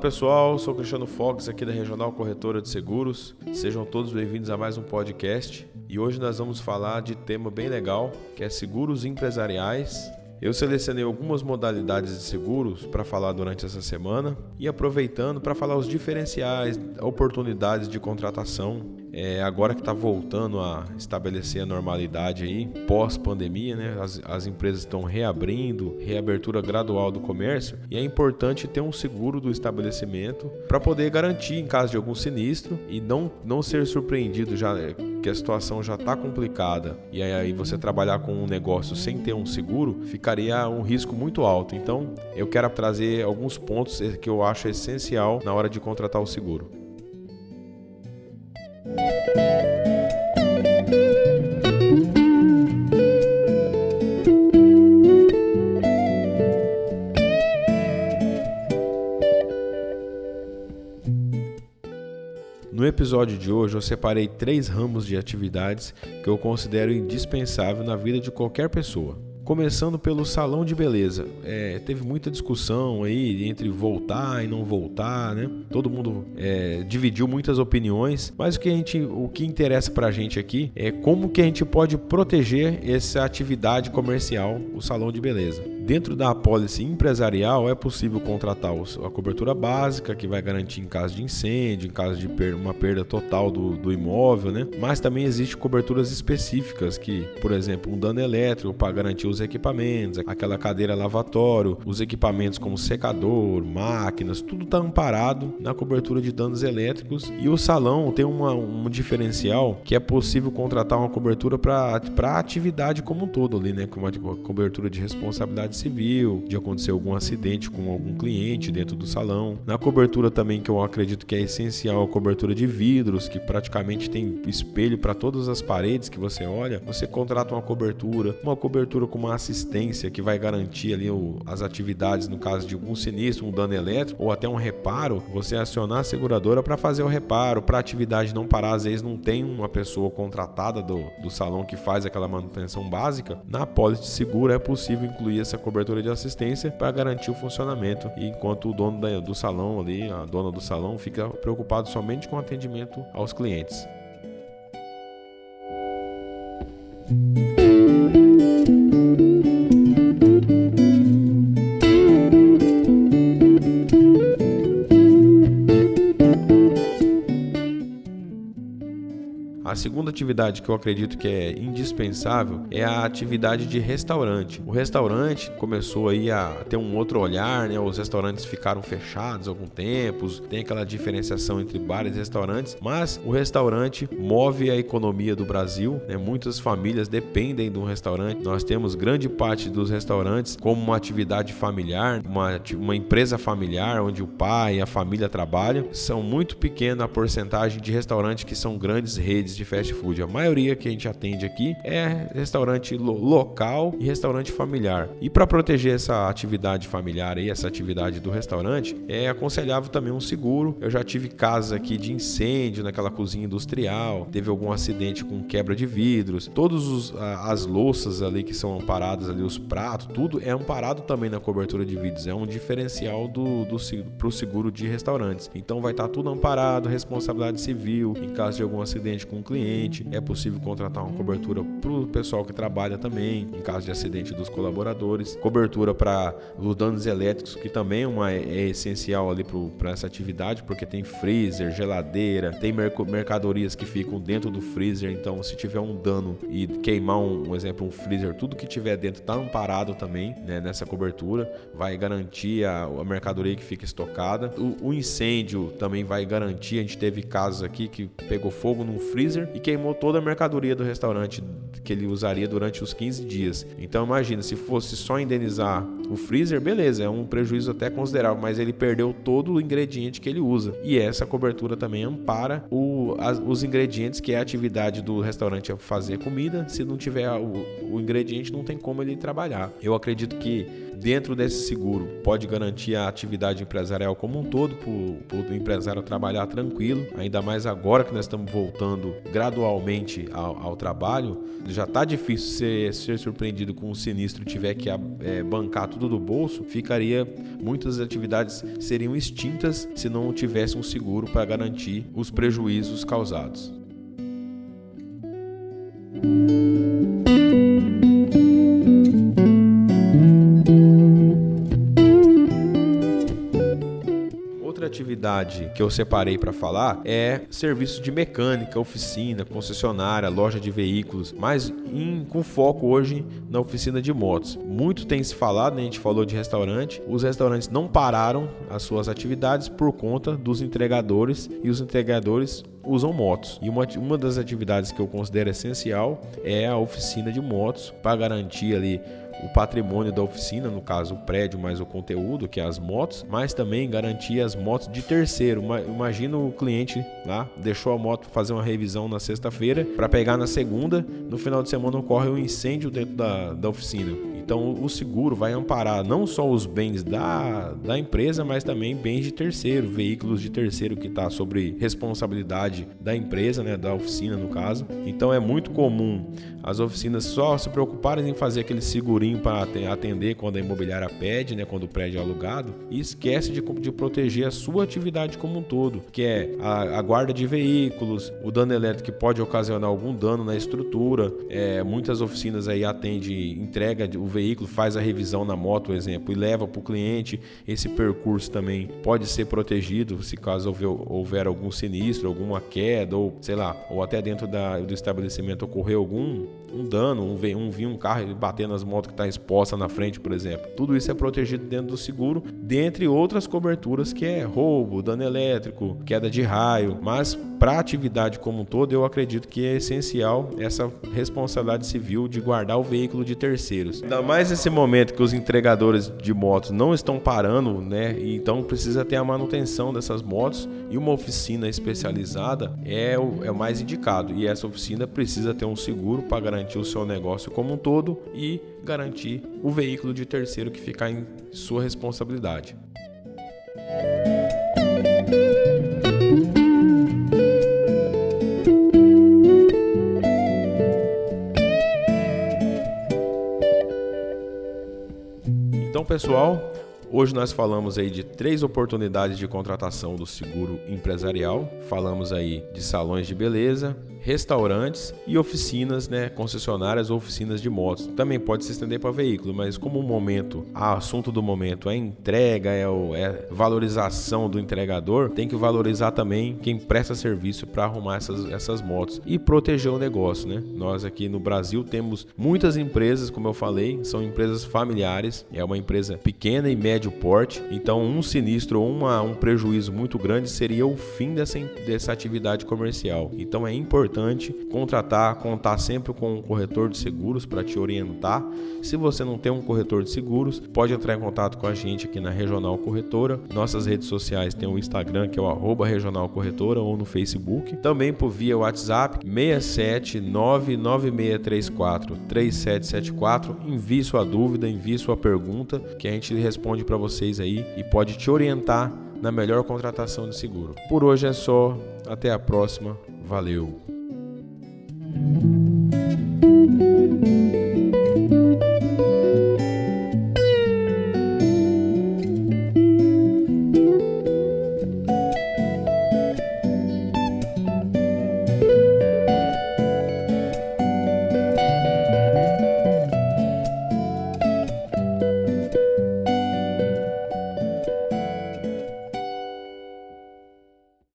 pessoal, sou Cristiano Fox aqui da Regional Corretora de Seguros. Sejam todos bem-vindos a mais um podcast e hoje nós vamos falar de tema bem legal que é seguros empresariais. Eu selecionei algumas modalidades de seguros para falar durante essa semana e aproveitando para falar os diferenciais, oportunidades de contratação é, agora que está voltando a estabelecer a normalidade aí, pós-pandemia, né? As, as empresas estão reabrindo, reabertura gradual do comércio, e é importante ter um seguro do estabelecimento para poder garantir em caso de algum sinistro e não, não ser surpreendido já que a situação já está complicada e aí você trabalhar com um negócio sem ter um seguro, ficaria um risco muito alto. Então, eu quero trazer alguns pontos que eu acho essencial na hora de contratar o seguro. Episódio de hoje eu separei três ramos de atividades que eu considero indispensável na vida de qualquer pessoa. Começando pelo salão de beleza. É, teve muita discussão aí entre voltar e não voltar, né? Todo mundo é, dividiu muitas opiniões, mas o que, a gente, o que interessa pra gente aqui é como que a gente pode proteger essa atividade comercial, o salão de beleza. Dentro da apólice empresarial é possível contratar a cobertura básica, que vai garantir em caso de incêndio, em caso de uma perda total do, do imóvel, né? Mas também existem coberturas específicas, que, por exemplo, um dano elétrico para garantir os equipamentos, aquela cadeira lavatório, os equipamentos como secador, máquinas, tudo está amparado na cobertura de danos elétricos. E o salão tem uma, um diferencial que é possível contratar uma cobertura para a atividade como um todo ali, né? Com uma cobertura de responsabilidade civil, de acontecer algum acidente com algum cliente dentro do salão. Na cobertura também que eu acredito que é essencial a cobertura de vidros, que praticamente tem espelho para todas as paredes que você olha. Você contrata uma cobertura, uma cobertura com uma assistência que vai garantir ali o, as atividades no caso de algum sinistro, um dano elétrico ou até um reparo, você acionar a seguradora para fazer o reparo, para a atividade não parar, às vezes não tem uma pessoa contratada do, do salão que faz aquela manutenção básica. Na pólice de seguro é possível incluir essa cobertura de assistência para garantir o funcionamento, enquanto o dono da, do salão ali, a dona do salão, fica preocupado somente com o atendimento aos clientes. Segunda atividade que eu acredito que é indispensável é a atividade de restaurante. O restaurante começou aí a ter um outro olhar, né? Os restaurantes ficaram fechados algum tempo, tem aquela diferenciação entre bares e restaurantes, mas o restaurante move a economia do Brasil, né? Muitas famílias dependem do restaurante. Nós temos grande parte dos restaurantes como uma atividade familiar, uma, uma empresa familiar onde o pai e a família trabalham. São muito pequena a porcentagem de restaurantes que são grandes redes de fast food. A maioria que a gente atende aqui é restaurante lo local e restaurante familiar. E para proteger essa atividade familiar e essa atividade do restaurante, é aconselhável também um seguro. Eu já tive casos aqui de incêndio naquela cozinha industrial, teve algum acidente com quebra de vidros, todas as louças ali que são amparadas ali, os pratos, tudo é amparado também na cobertura de vidros. É um diferencial do, do para o seguro de restaurantes. Então vai estar tá tudo amparado, responsabilidade civil em caso de algum acidente com cliente, é possível contratar uma cobertura para o pessoal que trabalha também, em caso de acidente dos colaboradores, cobertura para os danos elétricos, que também é, uma, é essencial ali para essa atividade, porque tem freezer, geladeira, tem mercadorias que ficam dentro do freezer, então se tiver um dano e queimar um, um exemplo, um freezer, tudo que tiver dentro está amparado também né, nessa cobertura, vai garantir a, a mercadoria que fica estocada. O, o incêndio também vai garantir, a gente teve casos aqui que pegou fogo num freezer e queimou toda a mercadoria do restaurante que ele usaria durante os 15 dias. Então imagina, se fosse só indenizar o freezer, beleza, é um prejuízo até considerável, mas ele perdeu todo o ingrediente que ele usa. E essa cobertura também ampara o, as, os ingredientes que é a atividade do restaurante é fazer comida. Se não tiver o, o ingrediente, não tem como ele trabalhar. Eu acredito que dentro desse seguro pode garantir a atividade empresarial como um todo, para o empresário trabalhar tranquilo, ainda mais agora que nós estamos voltando gradualmente ao, ao trabalho. Já está difícil ser, ser surpreendido com um sinistro tiver que é, bancar tudo tudo do bolso, ficaria muitas atividades seriam extintas se não tivesse um seguro para garantir os prejuízos causados. Atividade que eu separei para falar é serviço de mecânica, oficina, concessionária, loja de veículos, mas em, com foco hoje na oficina de motos. Muito tem se falado, né? a gente falou de restaurante, os restaurantes não pararam as suas atividades por conta dos entregadores e os entregadores usam motos. E uma, uma das atividades que eu considero essencial é a oficina de motos para garantir ali o patrimônio da oficina, no caso o prédio mais o conteúdo, que é as motos, mas também garantir as motos de terceiro. Imagina o cliente lá, deixou a moto para fazer uma revisão na sexta-feira, para pegar na segunda, no final de semana ocorre um incêndio dentro da, da oficina. Então, o seguro vai amparar não só os bens da, da empresa, mas também bens de terceiro, veículos de terceiro que está sobre responsabilidade da empresa, né, da oficina no caso. Então, é muito comum as oficinas só se preocuparem em fazer aquele segurinho para atender quando a imobiliária pede, né, quando o prédio é alugado, e esquece de, de proteger a sua atividade como um todo, que é a, a guarda de veículos, o dano elétrico que pode ocasionar algum dano na estrutura. É, muitas oficinas aí atendem entrega o veículo faz a revisão na moto, exemplo, e leva para o cliente. Esse percurso também pode ser protegido se caso houver, houver, algum sinistro, alguma queda, ou sei lá, ou até dentro da, do estabelecimento ocorrer algum um dano, um, um vir um carro bater nas motos que está exposta na frente, por exemplo. Tudo isso é protegido dentro do seguro, dentre outras coberturas que é roubo, dano elétrico, queda de raio, mas para a atividade como um todo, eu acredito que é essencial essa responsabilidade civil de guardar o veículo de terceiros. Ainda mais nesse momento que os entregadores de motos não estão parando, né? Então precisa ter a manutenção dessas motos e uma oficina especializada é o é mais indicado. E essa oficina precisa ter um seguro para garantir o seu negócio como um todo e garantir o veículo de terceiro que ficar em sua responsabilidade. pessoal, hoje nós falamos aí de três oportunidades de contratação do seguro empresarial. Falamos aí de salões de beleza, restaurantes e oficinas, né, concessionárias ou oficinas de motos. Também pode se estender para veículo, mas como o momento, o assunto do momento é entrega, é, o, é valorização do entregador, tem que valorizar também quem presta serviço para arrumar essas, essas motos e proteger o negócio, né? Nós aqui no Brasil temos muitas empresas, como eu falei, são empresas familiares, é uma empresa pequena e médio porte, então um sinistro ou um prejuízo muito grande seria o fim dessa, dessa atividade comercial. Então é importante importante contratar, contar sempre com um corretor de seguros para te orientar. Se você não tem um corretor de seguros, pode entrar em contato com a gente aqui na Regional Corretora. Nossas redes sociais tem o Instagram, que é o arroba Regional Corretora, ou no Facebook. Também por via WhatsApp 67996343774. Envie sua dúvida, envie sua pergunta, que a gente responde para vocês aí e pode te orientar na melhor contratação de seguro. Por hoje é só. Até a próxima. Valeu!